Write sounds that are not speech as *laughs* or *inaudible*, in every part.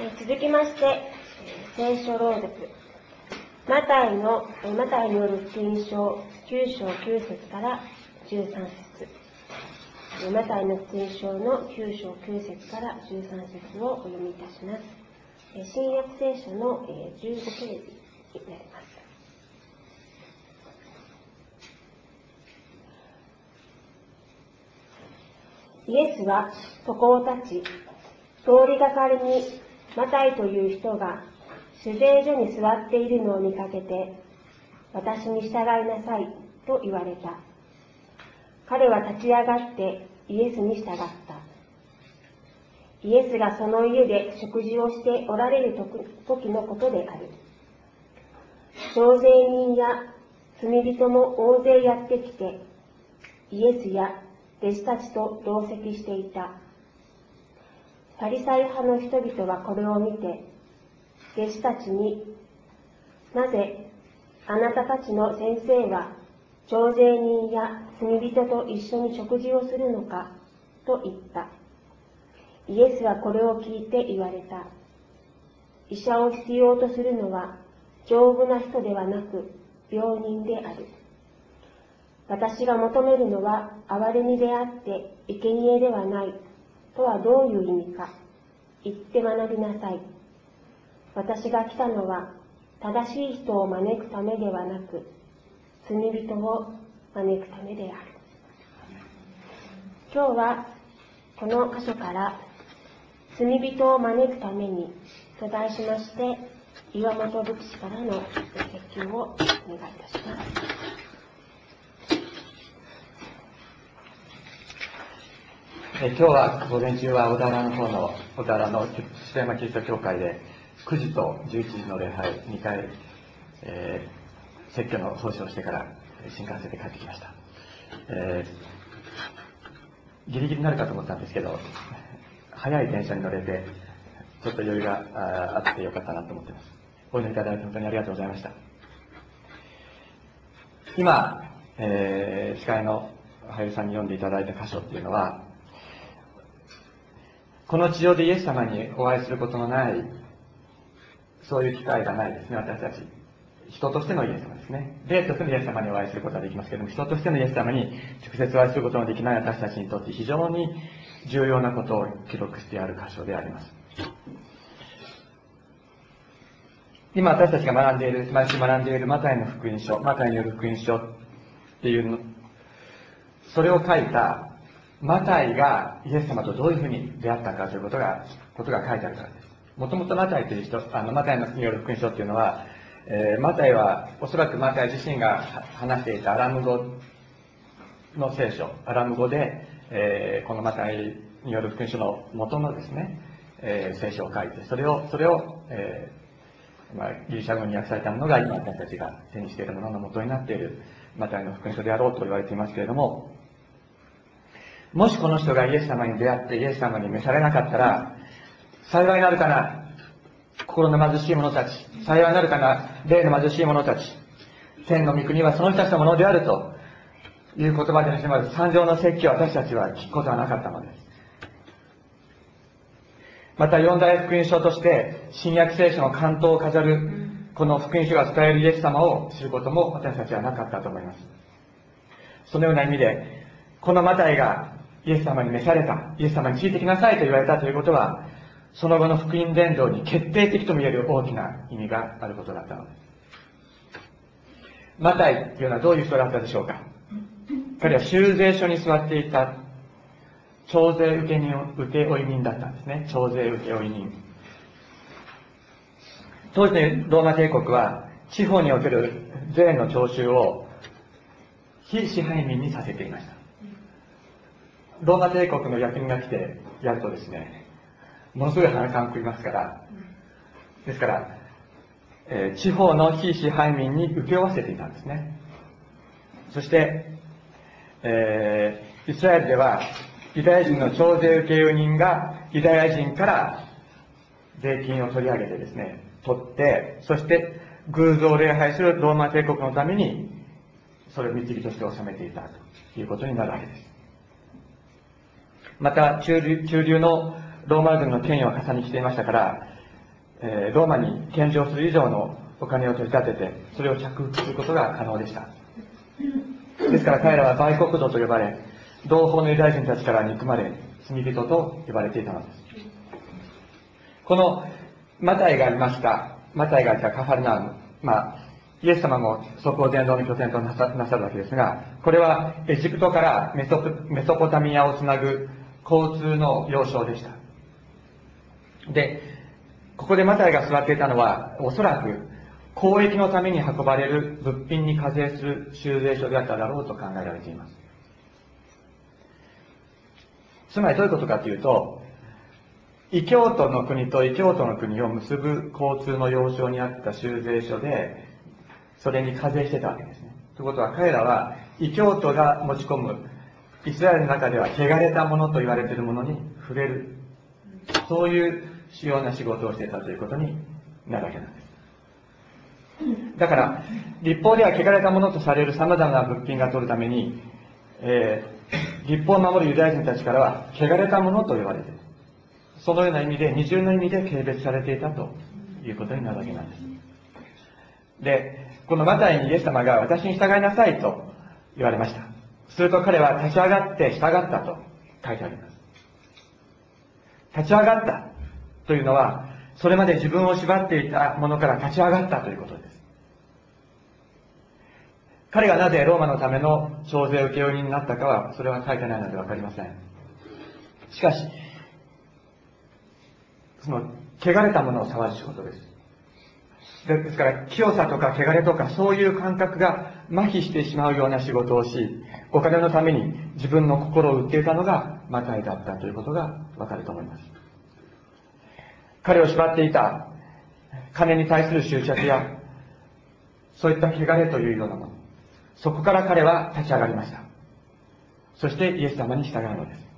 え続きまして、聖書朗読。マタイの、えマタイによる福音書9章9節から13節。マタイの福音書の9章9節から13節をお読みいたします。え新約聖書のえー15ページになります。イエスはそこを立ち、通りがかりにマタイという人が酒税所に座っているのを見かけて、私に従いなさいと言われた。彼は立ち上がってイエスに従った。イエスがその家で食事をしておられる時のことである。徴税人や罪人も大勢やってきて、イエスや弟子たちと同席していた。パリサイ派の人々はこれを見て、弟子たちに、なぜあなたたちの先生は、徴税人や罪人と一緒に食事をするのか、と言った。イエスはこれを聞いて言われた。医者を必要とするのは、丈夫な人ではなく、病人である。私が求めるのは憐れみであって生贄ではないとはどういう意味か言って学びなさい。私が来たのは正しい人を招くためではなく罪人を招くためである。今日はこの箇所から罪人を招くためにと題しまして岩本牧師からの説教をお願いいたします。え今日は午前中は小田原の方の小田原の白山キリスト教会で9時と11時の礼拝2回、えー説教の奉仕をしてから新幹線で帰ってきました、えーギリギリになるかと思ったんですけど早い電車に乗れてちょっと余裕があってよかったなと思ってます。お祈りいただいて本当にありがとうございました。今、えー司会の俳優さんに読んでいただいた箇所っていうのはこの地上でイエス様にお会いすることのない、そういう機会がないですね、私たち。人としてのイエス様ですね。霊としてのイエス様にお会いすることはできますけれども、人としてのイエス様に直接お会いすることのできない私たちにとって非常に重要なことを記録してある箇所であります。今私たちが学んでいる、毎週学んでいるマタイの福音書、マタイによる福音書っていうの、それを書いたマタイがイエス様とどういうふうに出会ったかということが、ことが書いてあるからです。もともとマタイという人、あの、マタイによる福音書っていうのは、えーマタイは、おそらくマタイ自身が話していたアラム語の聖書、アラム語で、えーこのマタイによる福音書の元のですね、えー聖書を書いて、それを、それを、えまあ、ギリシャ語に訳されたものが今私たちが手にしているものの元になっているマタイの福音書であろうと言われていますけれども、もしこの人がイエス様に出会ってイエス様に召されなかったら、幸いなるかな心の貧しい者たち、幸いなるかな霊の貧しい者たち、天の御国はその人たちのものであるという言葉で始まる三条の説教を私たちは聞くことはなかったのです。また四大福音書として新約聖書の関東を飾るこの福音書が伝えるイエス様を知ることも私たちはなかったと思います。そのような意味で、このマタイがイエス様に召された、イエス様についてきなさいと言われたということは、その後の福音伝道に決定的とも言える大きな意味があることだったのです。マタイというのはどういう人だったでしょうか彼は修税所に座っていた徴税受け人請負人だったんですね。徴税請負人。当時のローマ帝国は地方における税の徴収を非支配民にさせていました。ローマ帝国の役人が来てやるとですね、ものすごい鼻かん食いますから、ですから、えー地方の非支配民に請け負わせていたんですね。そして、えーイスラエルでは、ユダヤ人の徴税請負人がユダヤ人から税金を取り上げてですね、取って、そして偶像を礼拝するローマ帝国のために、それを貢ぎとして納めていたということになるわけです。また中流、のローマ軍の権威を重ねしていましたから、えーローマに献上する以上のお金を取り立てて、それを着服することが可能でした。ですから彼らは売国奴と呼ばれ、同胞のユダヤ人たちから憎まれ、罪人と呼ばれていたのです。このマタイがありました、マタイがいたカファルナウム、まあ、イエス様もそこを伝道の拠点となさなさるわけですが、これはエジプトからメソメソポタミアをつなぐ交通の要衝でした。で、ここでマタイが座っていたのは、おそらく交易のために運ばれる物品に課税する収税所であっただろうと考えられています。つまりどういうことかというと、異教徒の国と異教徒の国を結ぶ交通の要衝にあった収税所で、それに課税してたわけですね。ということは彼らは異教徒が持ち込むイスラエルの中では汚れたものと言われているものに触れる。そういう主要な仕事をしていたということになるわけなんです。だから、立法では汚れたものとされる様々な物品が取るために、えー立法を守るユダヤ人たちからは、汚れたものと言われている。そのような意味で、二重の意味で軽蔑されていたということになるわけなんです。で、このマタイにイエス様が私に従いなさいと言われました。すると彼は立ち上がって従ったと書いてあります。立ち上がったというのは、それまで自分を縛っていたものから立ち上がったということです。彼がなぜローマのための徴税請負人になったかは、それは書いてないのでわかりません。しかし、その、汚れたものを触る仕事です。ですから、清さとか汚れとか、そういう感覚が麻痺してしまうような仕事をし、お金のために自分の心を売っていたのがマタイだったということがわかると思います。彼を縛っていた金に対する執着や、そういった汚れというようなもの。そこから彼は立ち上がりました。そしてイエス様に従うのです。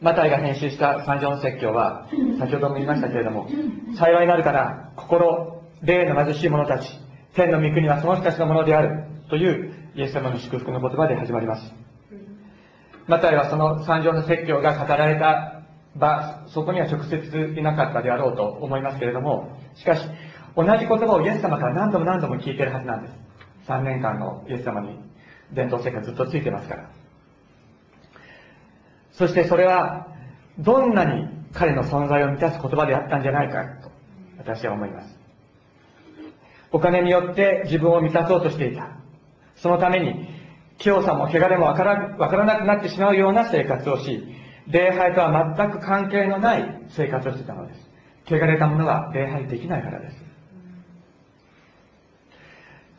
マタイが編集した三条の説教は、先ほども言いましたけれども、幸いなるから、心、霊の貧しい者たち、天の御国はその人たちのものである、というイエス様の祝福の言葉で始まります。マタイはその三条の説教が語られた場、そこには直接いなかったであろうと思いますけれども、しかし、同じ言葉をイエス様から何度も何度も聞いているはずなんです。3年間のイエス様に伝統生活ずっとついてますから。そしてそれは、どんなに彼の存在を満たす言葉であったんじゃないかと、私は思います。お金によって自分を満たそうとしていた。そのために、清さも汚れもわからわからなくなってしまうような生活をし、礼拝とは全く関係のない生活をしていたのです。汚れたものは礼拝できないからです。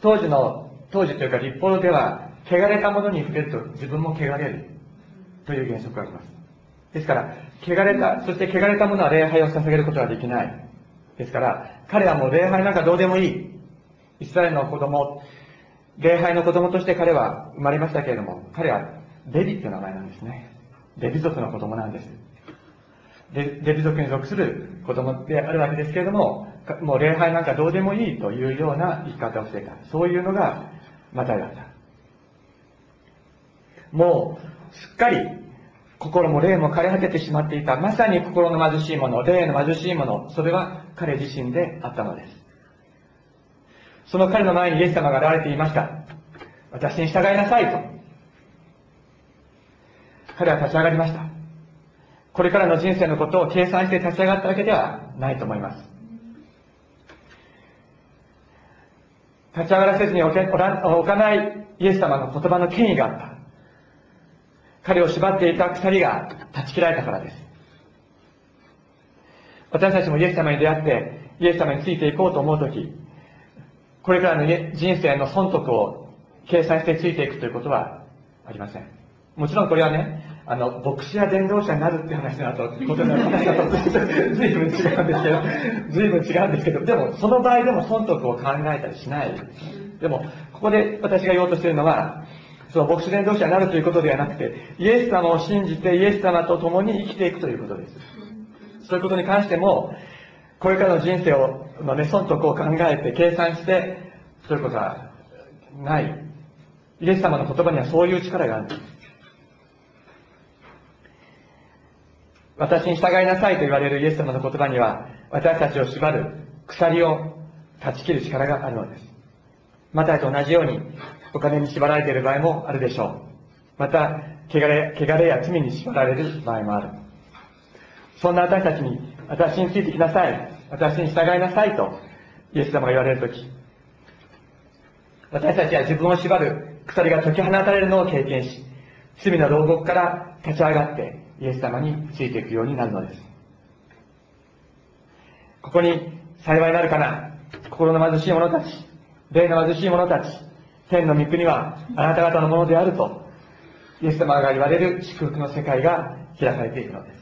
当時の、当時というか立法では、汚れたものに触れると自分も汚れるという原則があります。ですから、汚れた、そして汚れたものは礼拝を捧げることができない。ですから、彼はもう礼拝なんかどうでもいい。イスラエルの子供、礼拝の子供として彼は生まれましたけれども、彼はレビっていう名前なんですね。レビ族の子供なんです。レレビ族に属する子供であるわけですけれども、もう礼拝なんかどうでもいいというような生き方をしていた。そういうのがマタイだった。もう、すっかり心も霊も枯れ果ててしまっていた、まさに心の貧しいもの、霊の貧しいもの、それは彼自身であったのです。その彼の前にイエス様が現れていました。私に従いなさいと。彼は立ち上がりました。これからの人生のことを計算して立ち上がったわけではないと思います。立ち上がらせずにおけおら置かないイエス様の言葉の権威があった。彼を縛っていた鎖が断ち切られたからです。私たちもイエス様に出会って、イエス様についていこうと思うとき、これからの人生の損得を計算してついていくということはありません。もちろんこれはね、あの、牧師や伝道者になるって話だと、ことの話だと、ずいぶん違うんですけど、ずいぶん違うんですけど、でも、その場合でも損得を考えたりしない。でも、ここで私が言おうとしているのは、その牧師伝道者になるということではなくて、イエス様を信じてイエス様と共に生きていくということです。そういうことに関しても、これからの人生を、のね、損得を考えて計算して、そういうことはない。イエス様の言葉にはそういう力がある。私に従いなさいと言われるイエス様の言葉には、私たちを縛る鎖を断ち切る力があるのです。マタイと同じように、お金に縛られている場合もあるでしょう。また、汚れ汚れや罪に縛られる場合もある。そんな私たちに、私についてきなさい。私に従いなさいと、イエス様が言われるとき、私たちは自分を縛る鎖が解き放たれるのを経験し、罪の牢獄から立ち上がって、イエス様についていくようになるのです。ここに幸いなるかな、心の貧しい者たち、霊の貧しい者たち、天の御国はあなた方のものであると、イエス様が言われる祝福の世界が開かれていくのです。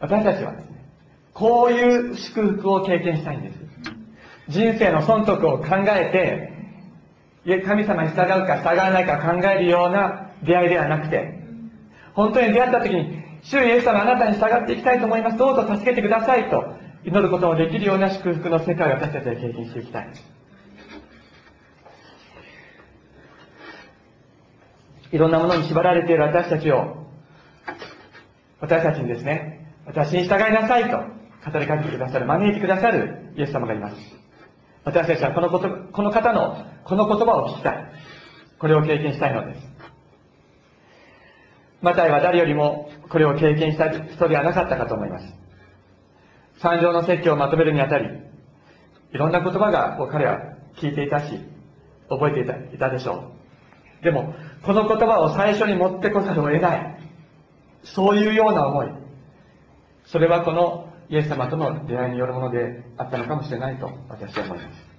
私たちはですね、こういう祝福を経験したいんです。人生の損得を考えて、神様に従うか従わないか考えるような出会いではなくて、本当に出会った時に、主イエス様あなたに従っていきたいと思います。どうぞ助けてくださいと祈ることもできるような祝福の世界を私たちは経験していきたい。いろんなものに縛られている私たちを、私たちにですね、私に従いなさいと語りかけてくださる、招いてくださるイエス様がいます。私たちはこのこと、この方のこの言葉を聞きたい。これを経験したいのです。マタイは誰よりもこれを経験した人ではなかったかと思います。三条の説教をまとめるにあたり、いろんな言葉が彼は聞いていたし、覚えていたいたでしょう。でも、この言葉を最初に持ってこざるを得ない。そういうような思い。それはこのイエス様との出会いによるものであったのかもしれないと私は思います。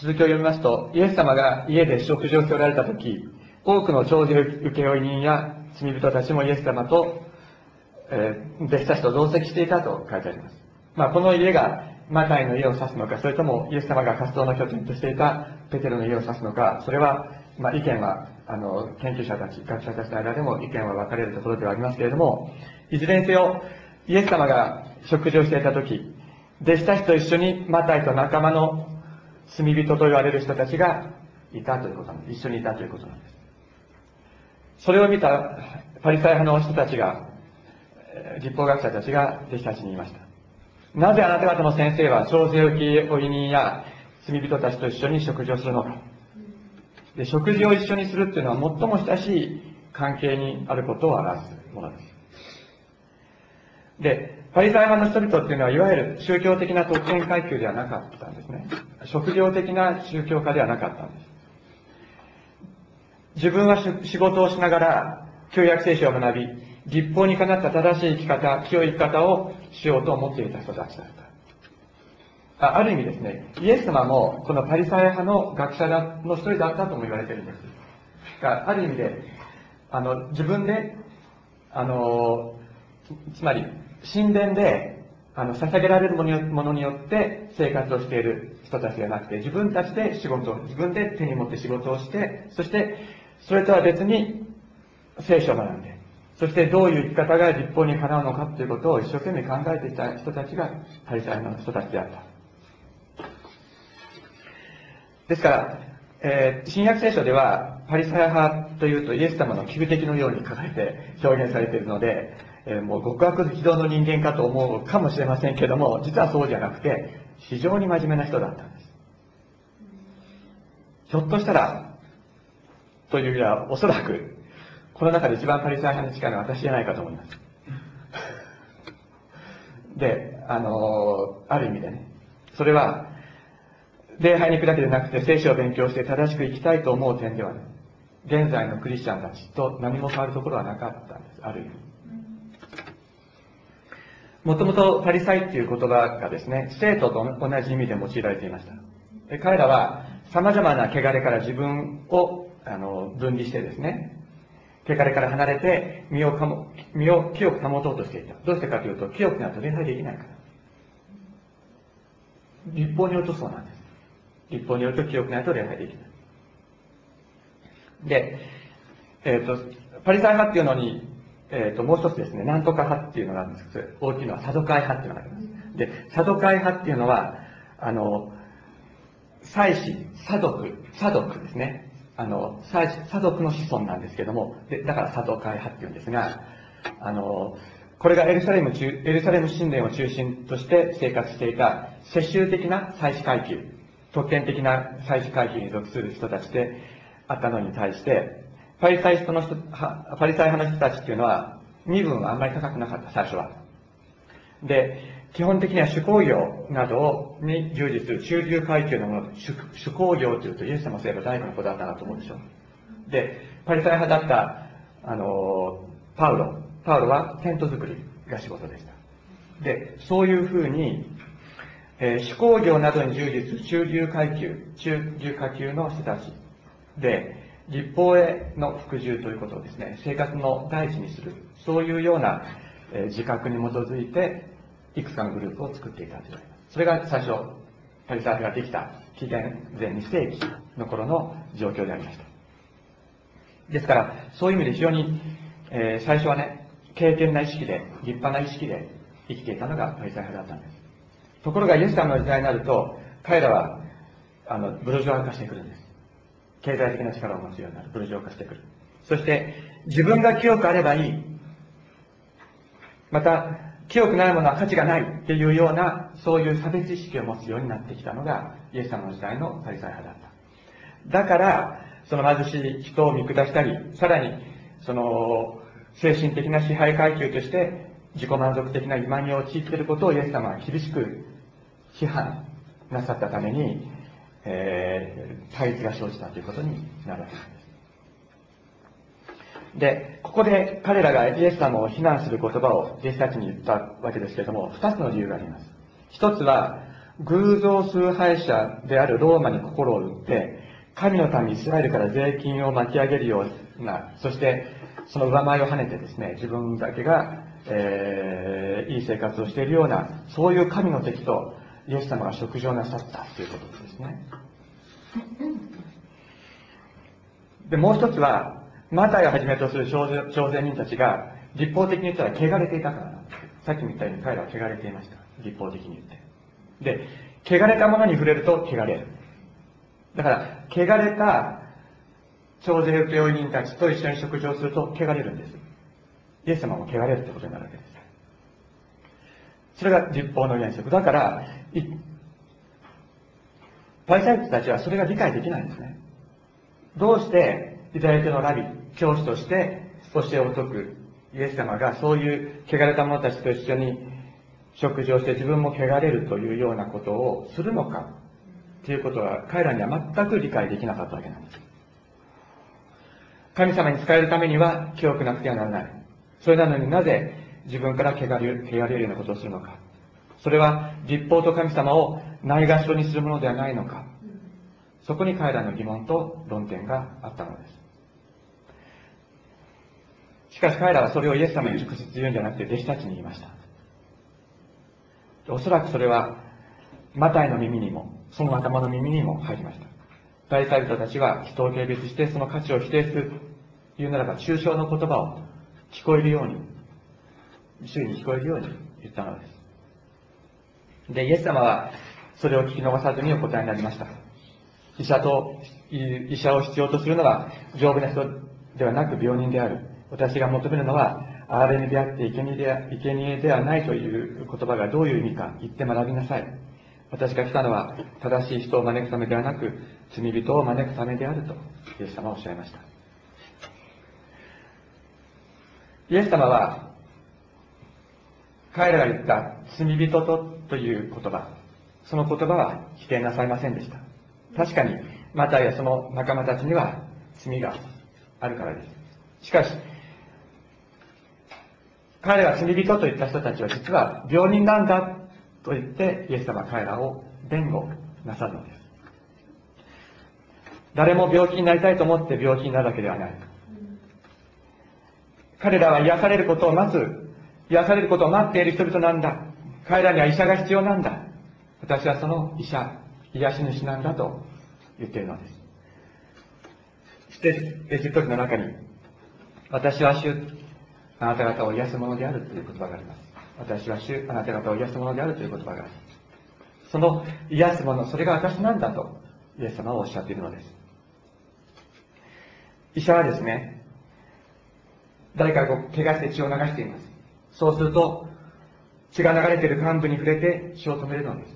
続きを読みますと、イエス様が家で食事をしておられたとき、多くの長寿請負人や罪人たちもイエス様と、えー、弟子たちと同席していたと書いてあります。まあ、この家がマタイの家を指すのか、それともイエス様が活動の拠点としていたペテロの家を指すのか、それは、まあ、意見は、あの、研究者たち、学者たちの間でも意見は分かれるところではありますけれども、いずれにせよ、イエス様が食事をしていたとき、弟子たちと一緒にマタイと仲間の罪人と言われる人たちがいたということなんです。一緒にいたということなんです。それを見たパリサイ派の人たちが、立法学者たちが弟子たちに言いました。なぜあなた方の先生は徴税受負人や罪人たちと一緒に食事をするのか。で食事を一緒にするっていうのは最も親しい関係にあることを表すものです。で、パリサイ派の人々っていうのは、いわゆる宗教的な特権階級ではなかったんですね。職業的な宗教家ではなかったんです。自分は仕事をしながら、旧約聖書を学び、立法にかなった正しい生き方、清い生き方をしようと思っていた人たちだった。ある意味ですね、イエス様もこのパリサイ派の学者の一人だったとも言われてるんです。がある意味で、あの、自分で、あの、つまり、神殿で、あの、捧げられるものによって生活をしている人たちじゃなくて、自分たちで仕事を、自分で手に持って仕事をして、そして、それとは別に聖書を学んで、そしてどういう生き方が立法にかなうのかということを一生懸命考えていた人たちがパリサイの人たちであった。ですから、えー、新約聖書では、パリサイ派というとイエス様の旧敵のように書かれて表現されているので、えー、もう極悪非道の人間かと思うかもしれませんけども、実はそうじゃなくて、非常に真面目な人だったんです。ひょっとしたら、というよりは、おそらく、この中で一番パリサイ派に近いのは私じゃないかと思います。で、あのある意味でね、それは、礼拝に行くだけでなくて聖書を勉強して正しく生きたいと思う点ではね、現在のクリスチャンたちと何も変わるところはなかったんです、ある意味。もともとパリサイっていう言葉がですね、生徒と同じ意味で用いられていましたで。彼らは様々な汚れから自分をあの分離してですね、汚れから離れて身をかも身を清く保とうとしていた。どうしてかというと、清くなると礼拝できないから。立法によるとそうなんです。立法によると清くないと礼拝できない。で、えっ、ー、と、パリサイ派っていうのに、えっ、ー、と、もう一つですね、なんとか派っていうのがあるんですけど、大きいのはサドカイ派っていうのがあります。で、サドカイ派っていうのは、あの、祭司、サドク、サドクですね。あの、さ左族の子孫なんですけども、でだからサドカイ派っていうんですが、あの、これがエルサレム中、エルサレム神殿を中心として生活していた世襲的な祭祀階級、特権的な祭祀階級に属する人たちであったのに対して、パリサイ人の人、パリサイ派の人たちっていうのは、身分はあんまり高くなかった、最初は。で、基本的には手工業などに従事する中流階級のもの手手工業というとイエス様そういえば大工の子だったなと思うでしょでパリサイ派だったあのパウロ。パウロはテント作りが仕事でした。でそういうふうに、えー、手工業などに従事する中流階級中流下級の人たちで立法への服従ということをですね生活の第一にするそういうような、え、自覚に基づいていくつかのグループを作っていたと言われます。それが最初、パリサイができた紀元前2世紀の頃の状況でありました。ですから、そういう意味で非常に、えー、最初はね、敬虔な意識で、立派な意識で生きていたのがパリサイ派だったんです。ところが、イエス様の時代になると、彼らは、あの、ブルジョア化してくるんです。経済的な力を持つようになる。ブルジョア化してくる。そして、自分が清くあればいい。また、清くないものは価値がないっていうような、そういう差別意識を持つようになってきたのが、イエス様の時代のパリサイ派だった。だから、その貧しい人を見下したり、さらに、その、精神的な支配階級として、自己満足的な今に陥っていることをイエス様は厳しく批判なさったために、えー、対立が生じたということになるわけです。で、ここで彼らがイエス様を非難する言葉を弟子たちに言ったわけですけれども、二つの理由があります。一つは、偶像崇拝者であるローマに心を打って、神の民イスラエルから税金を巻き上げるような、そしてその上前を跳ねてですね、自分だけが、えー、いい生活をしているような、そういう神の敵とイエス様が食事をなさったということですね。で、もう一つは、マタイをはじめとする朝鮮人たちが、立法的に言ったら汚れていたからなんですさっきも言ったように彼らは汚れていました。立法的に言って。で、汚れたものに触れると汚れる。だから、汚れた朝鮮病人たちと一緒に食事をすると汚れるんです。イエス様も汚れるってことになるわけです。それが立法の原則。だから、パリサイ人たちはそれが理解できないんですね。どうしてユダヤ教のラビ、教師として教えを説くイエス様がそういう汚れた者たちと一緒に食事をして自分も汚れるというようなことをするのかということは彼らには全く理解できなかったわけなんです。神様に仕えるためには清くなくてはならない。それなのになぜ自分から汚れる汚れるようなことをするのか。それは立法と神様をないがしろにするものではないのか。そこに彼らの疑問と論点があったのです。しかし彼らはそれをイエス様に直接言うんじゃなくて弟子たちに言いました。おそらくそれは、マタイの耳にも、その頭の耳にも入りました。大祭人たちは人を軽蔑してその価値を否定する、言うならば抽象の言葉を聞こえるように、周囲に聞こえるように言ったのです。で、イエス様はそれを聞き逃さずにお答えになりました。医者と、医者を必要とするのは丈夫な人ではなく病人である。私が求めるのは、憐れみであって生贄で生贄ではないという言葉がどういう意味か言って学びなさい。私が来たのは正しい人を招くためではなく、罪人を招くためであると、イエス様はおっしゃいました。イエス様は、彼らが言った罪人とという言葉、その言葉は否定なさいませんでした。確かに、マタイやその仲間たちには罪があるからです。しかし、彼らが罪人と言った人たちは実は病人なんだと言ってイエス様は彼らを弁護なさるのです。誰も病気になりたいと思って病気になるわけではない。彼らは癒されることを待つ、癒されることを待っている人々なんだ。彼らには医者が必要なんだ。私はその医者、癒し主なんだと言っているのです。そして、エジプト記の中に、私は主、あなた方を癒すものであるという言葉があります。私は主、あなた方を癒すものであるという言葉があります。その癒すもの、それが私なんだと、イエス様はおっしゃっているのです。医者はですね、誰かがこう怪我して血を流しています。そうすると、血が流れている患部に触れて血を止めるのです。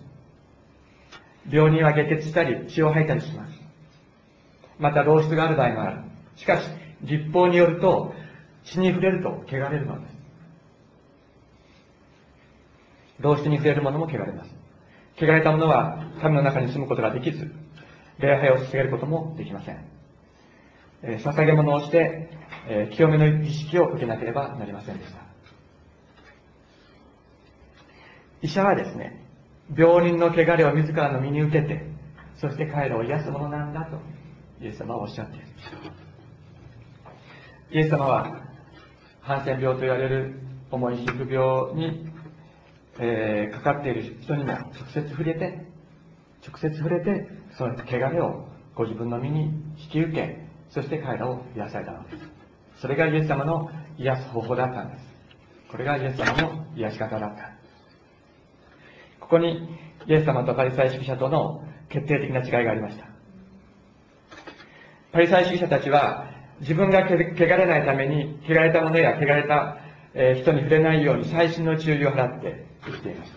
病人は下血したり血を吐いたりします。また漏出がある場合もある。しかし、立法によると、血に触れると汚れるのです。漏出に触れるものも汚れます。汚れたものは神の中に住むことができず、礼拝を捧げることもできません。えー捧げ物をして、えー清めの儀式を受けなければなりませんでした。医者はですね、病人の汚れを自らの身に受けて、そして彼らを癒すものなんだと、イエス様はおっしゃっている。イエス様は、ハンセン病と言われる重い皮膚病に、えーかかっている人にも直接触れて、直接触れて、その汚れをご自分の身に引き受け、そして彼らを癒されたのです。それがイエス様の癒す方法だったんです。これがイエス様の癒し方だった。ここにイエス様とパリサイ主義者との決定的な違いがありました。パリサイ主義者たちは自分が汚れないために汚れたものや汚れた人に触れないように細心の注意を払って生きていました。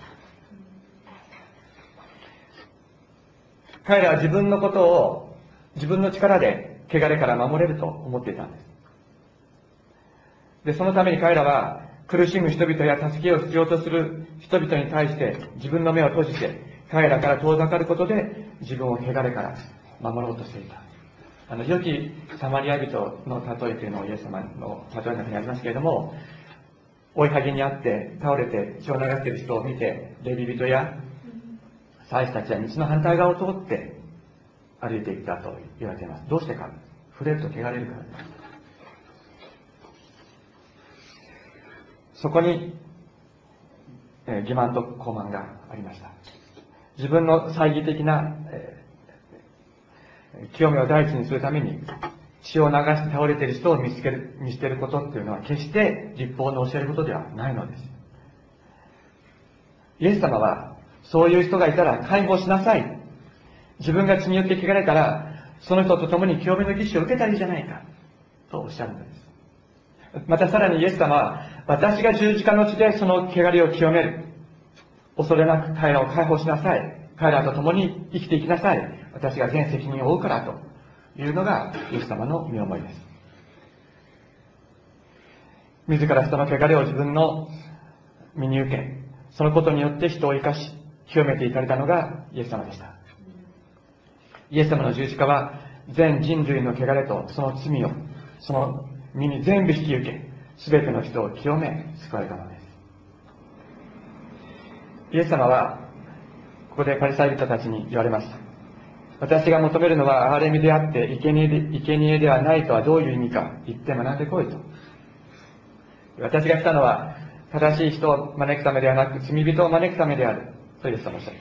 彼らは自分のことを自分の力で汚れから守れると思っていたんです。で、そのために彼らは苦しむ人々や助けを必要とする人々に対して自分の目を閉じて彼らから遠ざかることで自分を汚れから守ろうとしていた。あの、良きサマリア人の例えというのをイエス様の例えの中にありますけれども、追いはぎにあって倒れて血を流している人を見て、レビ人や祭司たちは道の反対側を通って歩いていったと言われています。どうしてか触れると汚れるからです。そこに、えー欺瞞と傲慢がありました。自分の猜疑的な、えー清めを第一にするために、血を流して倒れている人を見つける、見捨てることっていうのは決して立法の教えることではないのです。イエス様は、そういう人がいたら解放しなさい。自分が血によって汚れたら、その人と共に清めの儀式を受けたらいいじゃないか。とおっしゃるのです。またさらにイエス様は、私が十字架の地でその汚れを清める。恐れなく彼らを解放しなさい。彼らと共に生きていきなさい。私が全責任を負うからというのがイエス様の身思いです。自ら人の汚れを自分の身に受け、そのことによって人を生かし、清めていかれたのがイエス様でした。イエス様の十字架は全人類の汚れとその罪をその身に全部引き受け、すべての人を清め、救われたのです。イエス様は、ここでパリサイ人たちに言われます。私が求めるのは憐れみであって、生贄で生贄ではないとはどういう意味か言って学んでこいと。私が来たのは、正しい人を招くためではなく、罪人を招くためである。とイエス様おっしゃる。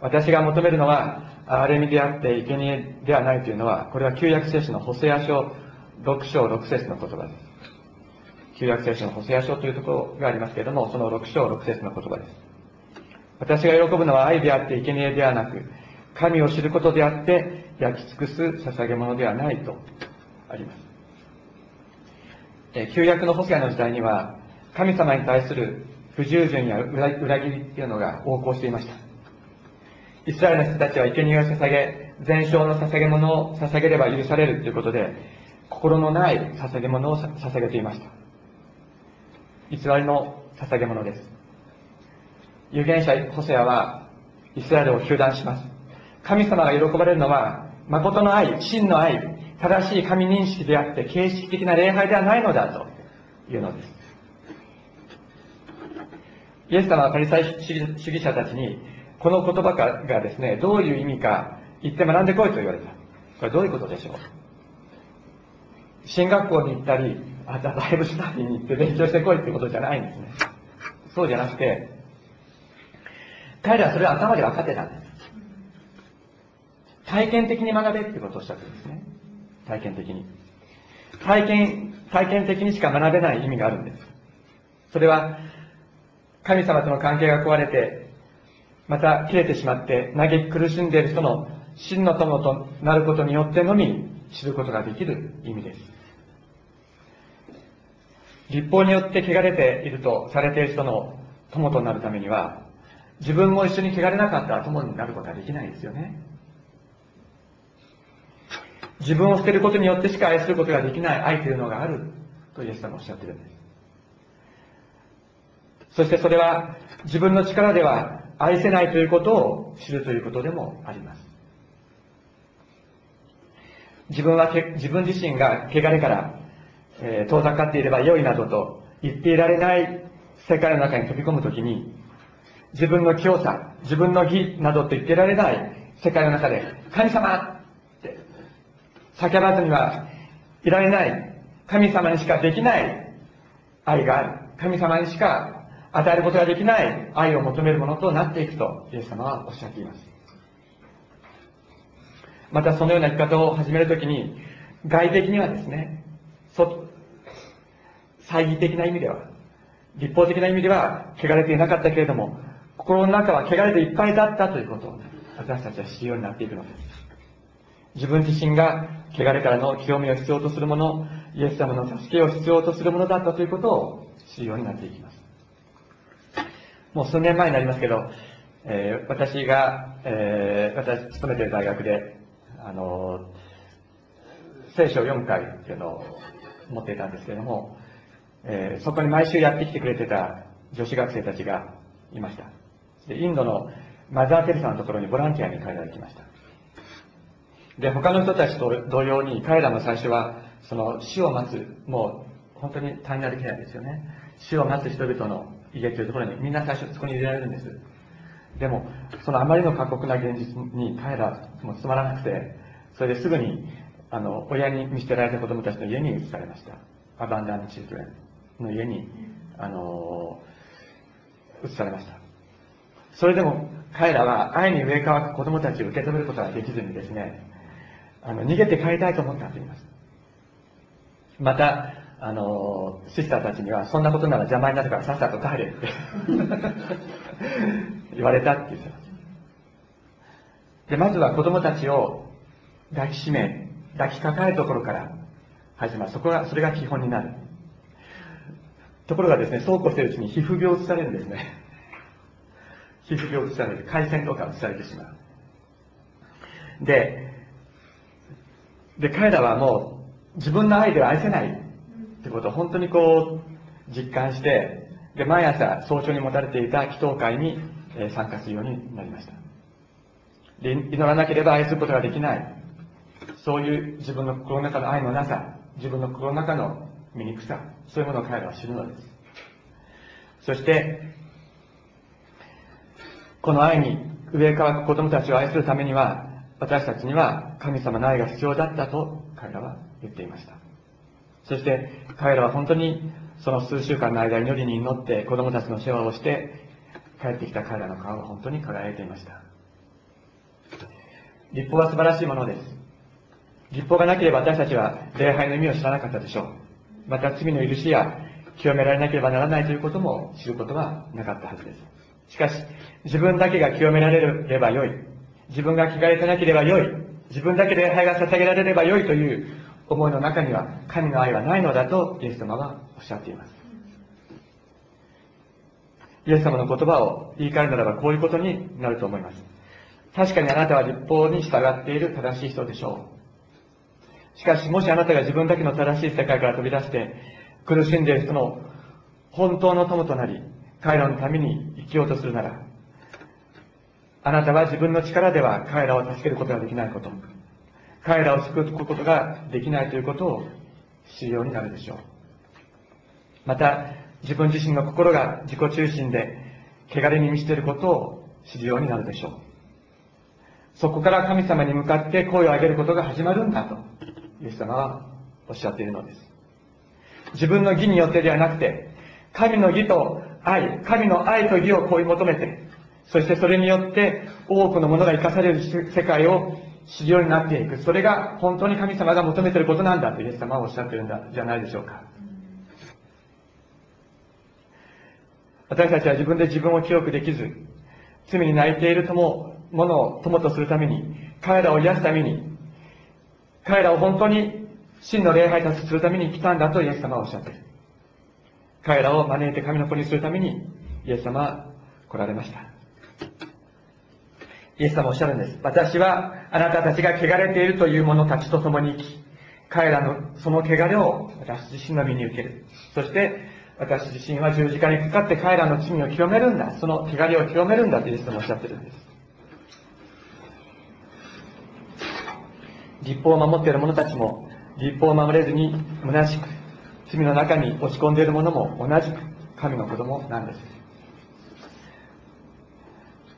私が求めるのは、憐れみであって、生贄ではないというのは、これは旧約聖書のホセア書6章6節の言葉です。旧約聖書のホセア書というところがありますけれども、その6章6節の言葉です。私が喜ぶのは愛であって生贄ではなく、神を知ることであって焼き尽くす捧げ物ではないとあります。え旧約のホセアの時代には、神様に対する不従順や裏切りっていうのが横行していました。イスラエルの人たちは生贄を捧げ、全焼の捧げ物を捧げれば許されるということで、心のない捧げ物を捧げていました。偽りの捧げ物です。預言者ホセアはイスラエルを糾弾します。神様が喜ばれるのは、誠の愛、真の愛、正しい神認識であって、形式的な礼拝ではないのだというのです。イエス様はパリサイ主義者たちに、この言葉がですね、どういう意味か言って学んでこいと言われた。これどういうことでしょう進学校に行ったり、あとはバイブルスタディに行って勉強してこいってことじゃないんですね。そうじゃなくて、彼らはそれは頭で分かってたんです。体験的に学べってことをおっしゃってるんですね。体験的に。体験、体験的にしか学べない意味があるんです。それは、神様との関係が壊れて、また切れてしまって嘆き苦しんでいる人の真の友となることによってのみ知ることができる意味です。立法によって汚れているとされている人の友となるためには、自分も一緒に汚れなかったら友になることはできないですよね。自分を捨てることによってしか愛することができない愛というのがあるとイエス様おっしゃってるんです。そしてそれは自分の力では愛せないということを知るということでもあります。自分は自分自身が汚れから、えー、遠ざかっていれば良いなどと言っていられない世界の中に飛び込むときに、自分の清さ、自分の義などと言っていられない世界の中で、神様って叫ばずにはいられない、神様にしかできない愛がある。神様にしか与えることができない愛を求めるものとなっていくと、イエス様はおっしゃっています。またそのような生き方を始めるときに、外的にはですね、猜疑的な意味では、立法的な意味では、汚れていなかったけれども、心の中は汚れていっぱいだったということを、私たちは知るようになっていくのです。自分自身が汚れからの清めを必要とするもの、イエス様の助けを必要とするものだったということを知るようになっていきます。もう数年前になりますけど、えー、私が、えー、私勤めている大学で、あの、聖書4回っていうのを持っていたんですけれども、えー、そこに毎週やってきてくれてた女子学生たちがいました。で、インドのマザー・テレサのところにボランティアに彼らが来ました。で、他の人たちと同様に、彼らも最初は、その死を待つ、もう本当に単なるケアですよね。死を待つ人々の家というところにみんな最初そこに入れられるんです。でも、そのあまりの過酷な現実に彼らもつまらなくて、それですぐに、あの、親に見捨てられた子供たちの家に移されました。アバンダンチルドレンの家に、あの、移されました。それでも彼らは愛に上かく子供たちを受け止めることができずにですね、あの、逃げて帰りたいと思ったと言います。また、あの、シスターたちには、そんなことなら邪魔になるからさっさと帰れって *laughs* 言われたって言ってます。で、まずは子供たちを抱きしめ、抱きかかえるところから始まる。そこが、それが基本になる。ところがですね、そうこうしてるうちに皮膚病を移されるんですね。皮膚病を移される。回線とか移されてしまう。で、で、彼らはもう自分の愛では愛せないってことを本当にこう実感して、で、毎朝早朝に持たれていた祈祷会に参加するようになりました。で、祈らなければ愛することができない。そういう自分の心の中の愛のなさ、自分の心の中の醜さ、そういうものを彼らは知るのです。そして、この愛に上へ乾く子供たちを愛するためには、私たちには神様の愛が必要だったと彼らは言っていました。そして彼らは本当にその数週間の間祈りに祈って子供たちの世話をして帰ってきた彼らの顔は本当に輝いていました。立法は素晴らしいものです。立法がなければ私たちは礼拝の意味を知らなかったでしょう。また罪の許しや清められなければならないということも知ることはなかったはずです。しかし、自分だけが清められればよい。自分が着替えてなければよい。自分だけ礼拝が捧げられればよいという思いの中には神の愛はないのだとイエス様はおっしゃっています。イエス様の言葉を言い換えるならばこういうことになると思います。確かにあなたは立法に従っている正しい人でしょう。しかしもしあなたが自分だけの正しい世界から飛び出して苦しんでいる人の本当の友となり彼らのために生きようとするならあなたは自分の力では彼らを助けることができないこと、彼らを救うことができないということを知るようになるでしょう。また、自分自身の心が自己中心で、汚れに満ちていることを知るようになるでしょう。そこから神様に向かって声を上げることが始まるんだと、イエス様はおっしゃっているのです。自分の義によってではなくて、神の義と愛、神の愛と義を追い求めて、そしてそれによって多くのものが生かされる世界を知るようになっていく。それが本当に神様が求めていることなんだとイエス様はおっしゃってるんだじゃないでしょうか。私たちは自分で自分を記憶できず、罪に泣いている友、ものを友とするために、彼らを癒すために、彼らを本当に真の礼拝たちするために来たんだとイエス様はおっしゃっている。彼らを招いて神の子にするためにイエス様は来られました。イエス様おっしゃるんです。私はあなたたちが汚れているという者たちと共に生き、彼らのその汚れを私自身の身に受ける。そして私自身は十字架にかかって彼らの罪を清めるんだ。その汚れを清めるんだとイエス様おっしゃってるんです。立法を守っている者たちも、立法を守れずに虚しく、罪の中に落ち込んでいる者も同じく神の子供なんです。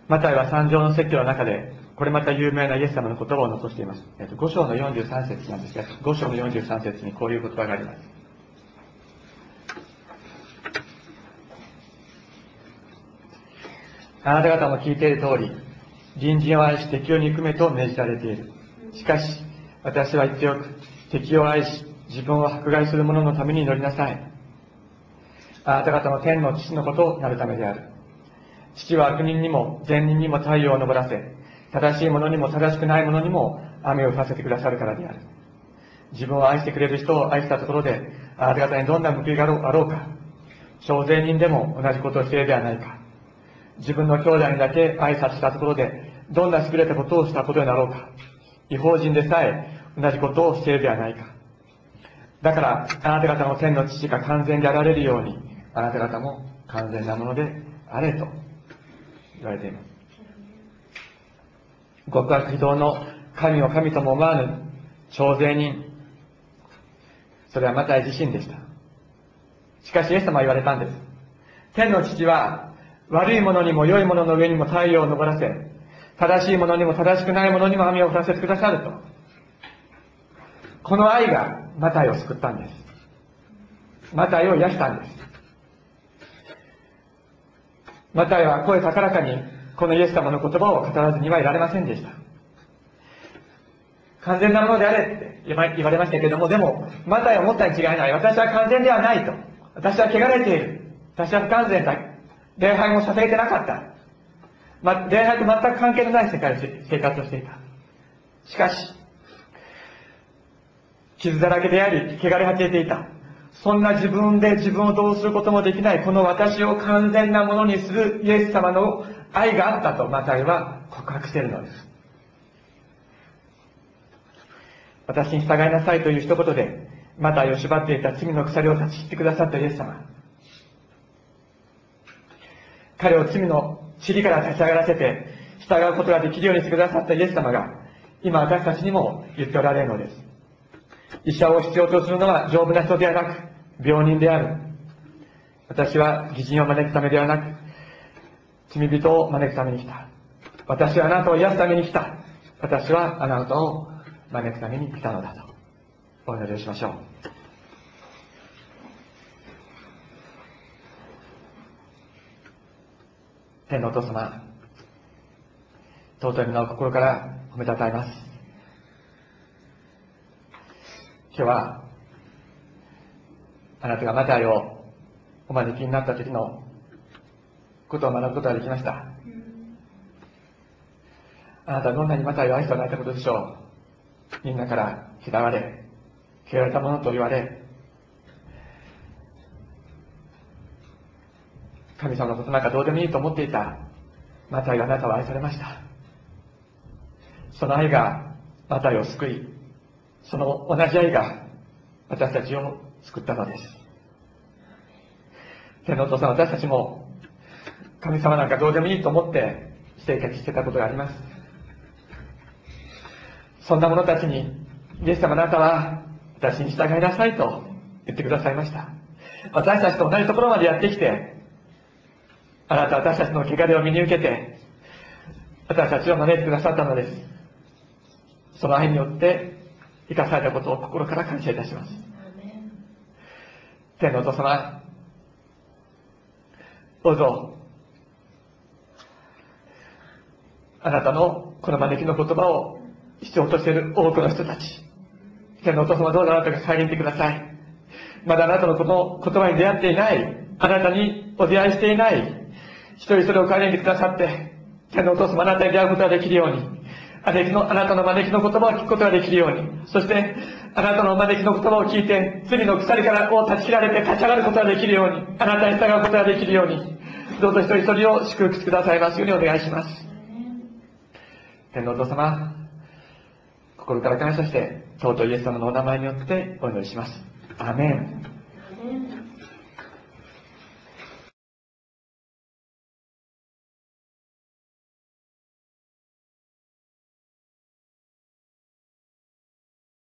マタイは三条の説教の中で、これまた有名なイエス様の言葉を残しています。えっと、5章の43節なんですが、5章の43節にこういう言葉があります。あなた方も聞いている通り、隣人を愛し敵を憎めと命じられている。しかし、私は言っておく。敵を愛し、自分を迫害する者のために祈りなさい。あなた方の天の父のことをなるためである。父は悪人にも善人にも太陽を昇らせ、正しい者にも正しくない者にも雨を降らせてくださるからである。自分を愛してくれる人を愛したところで、あなた方にどんな報いがあろうか。小税人でも同じことをしているではないか。自分の兄弟にだけ挨拶したところで、どんな優れたことをしたことになろうか。違法人でさえ同じことをしているではないか。だから、あなた方の天の父が完全であられるように、あなた方も完全なものであれと言われています。極悪非道の神を神とも思わぬ徴税人。それはマタイ自身でした。しかし、イエス様は言われたんです。天の父は、悪い者にも良い者のの上にも太陽を昇らせ、正しい者にも正しくない者にも雨を降らせてくださると。この愛がマタイを救ったんです。マタイを癒したんです。マタイは声高らかにこのイエス様の言葉を語らずにはいられませんでした。完全なものであれって言われましたけども、でも、マタイは思ったに違いない。私は完全ではないと。私は汚れている。私は不完全だ。礼拝も捧げてなかった。ま、礼拝と全く関係のない世界で生活をしていた。しかし、傷だらけであり、汚れ果てていた。そんな自分で自分をどうすることもできない、この私を完全なものにするイエス様の愛があったとマタイは告白しているのです。私に従いなさいという一言で、マタイを縛っていた罪の鎖を断ち切ってくださったイエス様。彼を罪の尻から立ち上がらせて、従うことができるようにしてくださったイエス様が、今私たちにも言っておられるのです。医者を必要とするのは丈夫な人ではなく、病人である。私は義人を招くためではなく、罪人を招くために来た。私はあなたを癒すために来た。私はあなたを招くために来たのだと。お祈りをしましょう。天のお父様、尊い皆を心から褒めたたえます。今日は、あなたがマタイをお招きになった時のことを学ぶことができました。あなたはどんなにマタイを愛しておられたことでしょう。みんなから嫌われ、嫌われたものと言われ、神様のことなんかどうでもいいと思っていたマタイがあなたは愛されました。その愛がマタイを救い、その同じ愛が私たちを救ったのです。天のお父さん、私たちも神様なんかどうでもいいと思って生活してたことがあります。そんな者たちに、イエス様あなたは私に従いなさいと言ってくださいました。私たちと同じところまでやってきて、あなた私たちの汚れを身に受けて、私たちを招いてくださったのです。その愛によって生かされたことを心から感謝いたします。天のお父様、どうぞ、あなたのこの招きの言葉を必要としている多くの人たち、天のお父様どうぞあなたが遮ってください。まだあなたのこの言葉に出会っていない、あなたにお出会いしていない、一人それを顧みてくださって、天のお父様あなたに出会うことができるように、招きの、あなたの招きの言葉を聞くことができるように、そして、あなたの招きの言葉を聞いて、罪の鎖からを断ち切られて立ち上がることができるように、あなたに従うことができるように、どうぞ一人一人を祝福してくださいますようにお願いします。天皇お父様、心から感謝して、尊いイエス様のお名前によってお祈りします。アメン。